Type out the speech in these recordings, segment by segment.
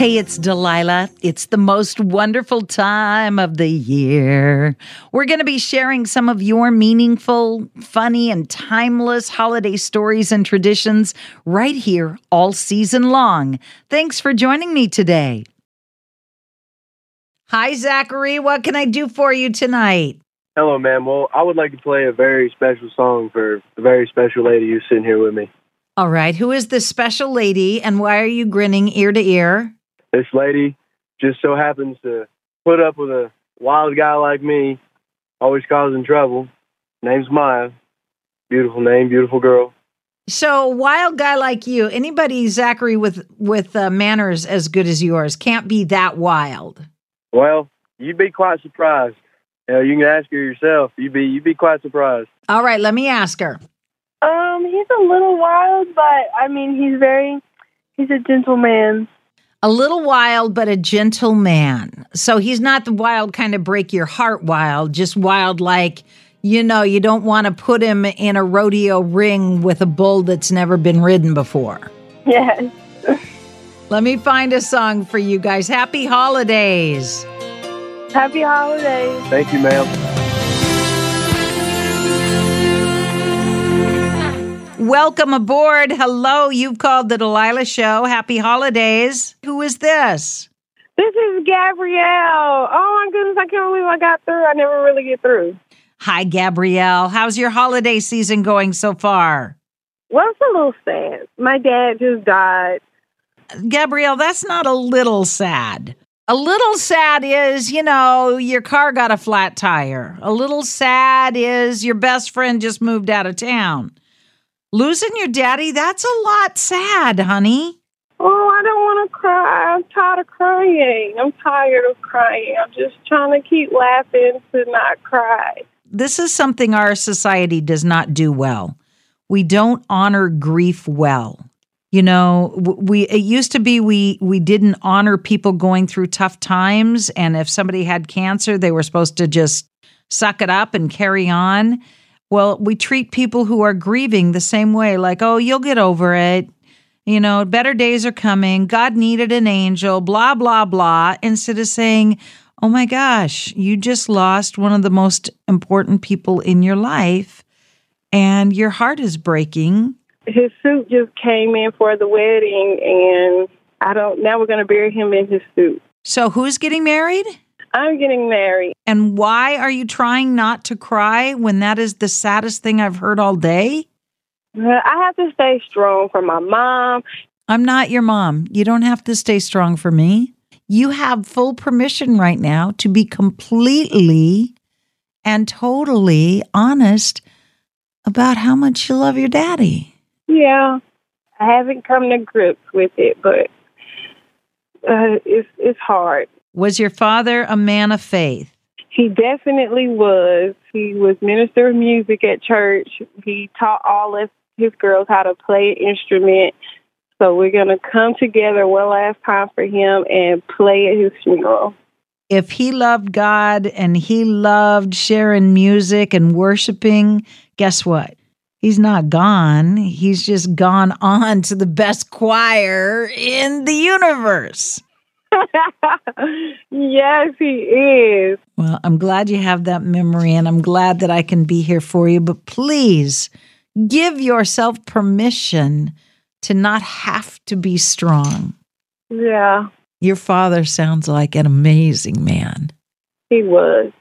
Hey, it's Delilah. It's the most wonderful time of the year. We're going to be sharing some of your meaningful, funny, and timeless holiday stories and traditions right here all season long. Thanks for joining me today. Hi, Zachary. What can I do for you tonight? Hello, ma'am. Well, I would like to play a very special song for a very special lady who's sitting here with me. All right. Who is this special lady and why are you grinning ear to ear? This lady just so happens to put up with a wild guy like me, always causing trouble. Name's Maya. Beautiful name, beautiful girl. So, wild guy like you, anybody, Zachary, with with uh, manners as good as yours, can't be that wild. Well, you'd be quite surprised. You, know, you can ask her yourself. You'd be you'd be quite surprised. All right, let me ask her. Um, he's a little wild, but I mean, he's very he's a gentleman. A little wild, but a gentle man. So he's not the wild kind of break your heart wild, just wild like, you know, you don't want to put him in a rodeo ring with a bull that's never been ridden before. Yes. Let me find a song for you guys. Happy holidays. Happy holidays. Thank you, ma'am. Welcome aboard. Hello, you've called the Delilah Show. Happy holidays. Who is this? This is Gabrielle. Oh my goodness, I can't believe I got through. I never really get through. Hi, Gabrielle. How's your holiday season going so far? Well, it's a little sad. My dad just died. Gabrielle, that's not a little sad. A little sad is, you know, your car got a flat tire. A little sad is your best friend just moved out of town. Losing your daddy, that's a lot sad, honey. Oh, I don't want to cry. I'm tired of crying. I'm tired of crying. I'm just trying to keep laughing to not cry. This is something our society does not do well. We don't honor grief well. You know, we it used to be we we didn't honor people going through tough times and if somebody had cancer, they were supposed to just suck it up and carry on. Well, we treat people who are grieving the same way like, "Oh, you'll get over it." You know, better days are coming. God needed an angel, blah blah blah, instead of saying, "Oh my gosh, you just lost one of the most important people in your life and your heart is breaking." His suit just came in for the wedding, and I don't. Now we're going to bury him in his suit. So, who's getting married? I'm getting married. And why are you trying not to cry when that is the saddest thing I've heard all day? I have to stay strong for my mom. I'm not your mom. You don't have to stay strong for me. You have full permission right now to be completely and totally honest about how much you love your daddy. Yeah, I haven't come to grips with it, but uh, it's it's hard. Was your father a man of faith? He definitely was. He was minister of music at church. He taught all of his girls how to play an instrument. So we're going to come together one last time for him and play at his funeral. If he loved God and he loved sharing music and worshiping, guess what? He's not gone. He's just gone on to the best choir in the universe. yes, he is. Well, I'm glad you have that memory and I'm glad that I can be here for you. But please give yourself permission to not have to be strong. Yeah. Your father sounds like an amazing man. He was.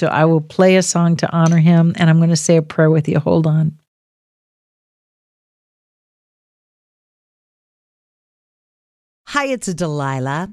So I will play a song to honor him and I'm going to say a prayer with you. Hold on. Hi, it's Delilah.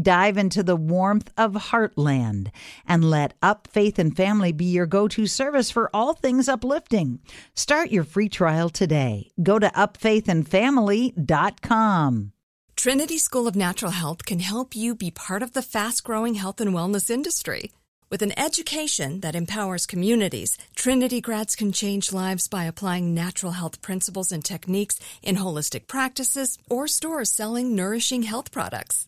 Dive into the warmth of Heartland and let Up Faith and Family be your go to service for all things uplifting. Start your free trial today. Go to upfaithandfamily.com. Trinity School of Natural Health can help you be part of the fast growing health and wellness industry. With an education that empowers communities, Trinity grads can change lives by applying natural health principles and techniques in holistic practices or stores selling nourishing health products.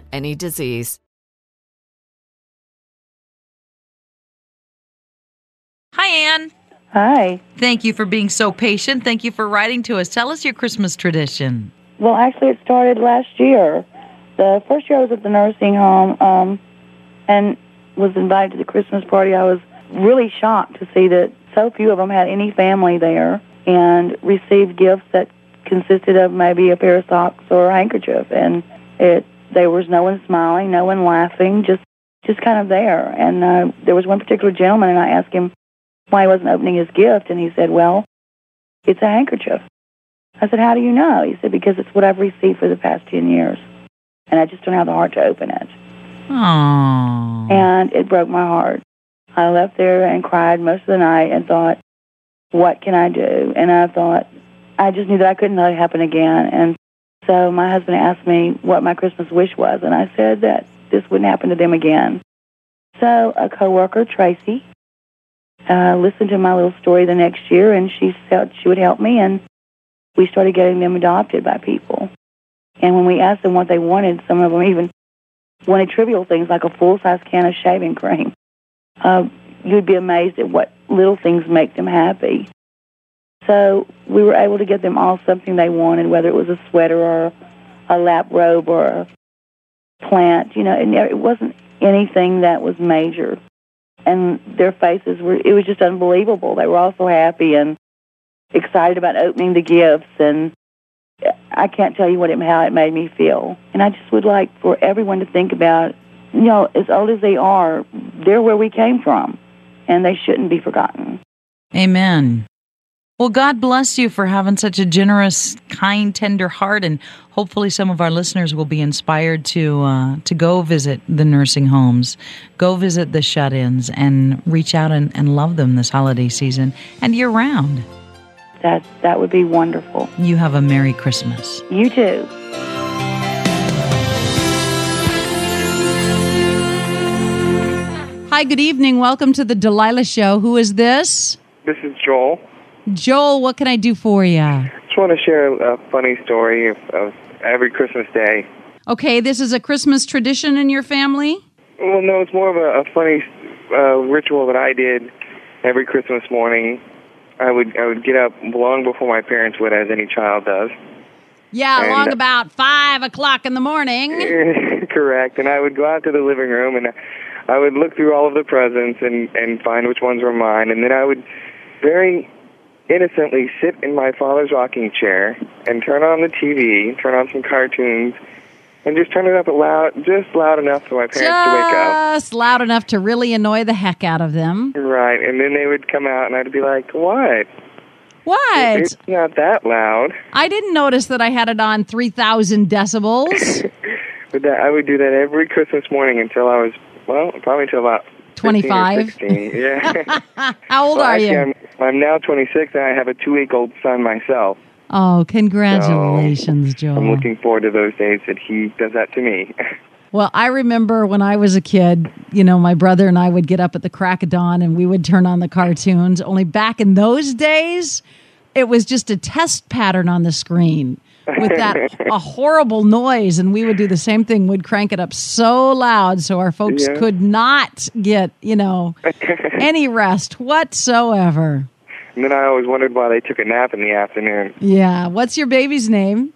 prevent any disease. Hi, Anne. Hi. Thank you for being so patient. Thank you for writing to us. Tell us your Christmas tradition. Well, actually, it started last year. The first year I was at the nursing home um, and was invited to the Christmas party. I was really shocked to see that so few of them had any family there and received gifts that consisted of maybe a pair of socks or a handkerchief. And it there was no one smiling, no one laughing, just just kind of there. And uh, there was one particular gentleman, and I asked him why he wasn't opening his gift, and he said, "Well, it's a handkerchief." I said, "How do you know?" He said, "Because it's what I've received for the past ten years, and I just don't have the heart to open it." Aww. And it broke my heart. I left there and cried most of the night and thought, "What can I do?" And I thought, I just knew that I couldn't let it happen again, and so my husband asked me what my Christmas wish was, and I said that this wouldn't happen to them again. So a coworker, Tracy, uh, listened to my little story the next year, and she said she would help me, and we started getting them adopted by people. And when we asked them what they wanted, some of them even wanted trivial things like a full-size can of shaving cream. Uh, you'd be amazed at what little things make them happy. So we were able to get them all something they wanted, whether it was a sweater or a lap robe or a plant. You know, it, it wasn't anything that was major. And their faces were, it was just unbelievable. They were all so happy and excited about opening the gifts. And I can't tell you what it, how it made me feel. And I just would like for everyone to think about, you know, as old as they are, they're where we came from, and they shouldn't be forgotten. Amen. Well, God bless you for having such a generous, kind, tender heart, and hopefully, some of our listeners will be inspired to uh, to go visit the nursing homes, go visit the shut-ins, and reach out and, and love them this holiday season and year round. That that would be wonderful. You have a Merry Christmas. You too. Hi, good evening. Welcome to the Delilah Show. Who is this? This is Joel. Joel, what can I do for you? Just want to share a funny story of, of every Christmas day. Okay, this is a Christmas tradition in your family? Well, no, it's more of a, a funny uh, ritual that I did every Christmas morning. I would I would get up long before my parents would, as any child does. Yeah, and, long about five o'clock in the morning. correct, and I would go out to the living room and I would look through all of the presents and and find which ones were mine, and then I would very innocently sit in my father's rocking chair and turn on the TV, turn on some cartoons, and just turn it up loud, just loud enough for my parents just to wake up. Just loud enough to really annoy the heck out of them. Right, and then they would come out, and I'd be like, "What? What? It's not that loud." I didn't notice that I had it on three thousand decibels. but that, I would do that every Christmas morning until I was well, probably until about 25? 25? Yeah. How old well, are actually, you? I'm, I'm now 26, and I have a two-week-old son myself. Oh, congratulations, Joel. I'm looking forward to those days that he does that to me. Well, I remember when I was a kid, you know, my brother and I would get up at the crack of dawn and we would turn on the cartoons. Only back in those days, it was just a test pattern on the screen with that a horrible noise and we would do the same thing we'd crank it up so loud so our folks Yeah. could not get you know any rest whatsoever and then I always wondered why they took a nap in the afternoon. yeah what's your baby's name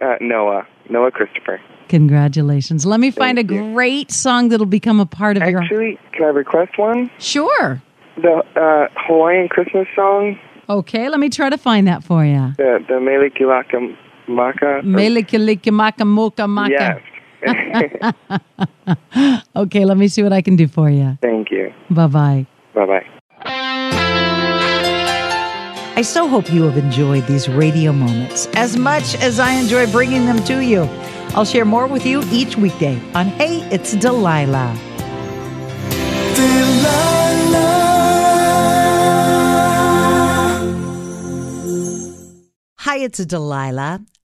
Uh, Noah, Noah Christopher. congratulations let me find Thank a you. great song that'll become a part of your Actually, can I request one? sure The uh, Hawaiian Christmas song, okay let me try to find that for you the the Mele Kilaka Maka. Melikilikimaka moka maka. Yes. Okay, let me see what I can do for you. Thank you. Bye bye. Bye bye. I so hope you have enjoyed these radio moments as much as I enjoy bringing them to you. I'll share more with you each weekday on Hey, It's Delilah. Delilah. Hi, it's Delilah.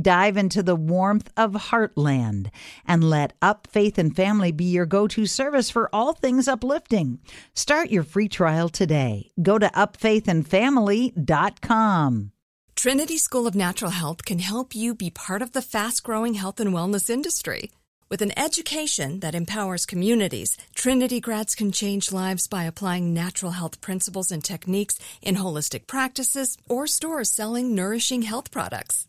Dive into the warmth of Heartland and let Up Faith and Family be your go to service for all things uplifting. Start your free trial today. Go to upfaithandfamily.com. Trinity School of Natural Health can help you be part of the fast growing health and wellness industry. With an education that empowers communities, Trinity grads can change lives by applying natural health principles and techniques in holistic practices or stores selling nourishing health products.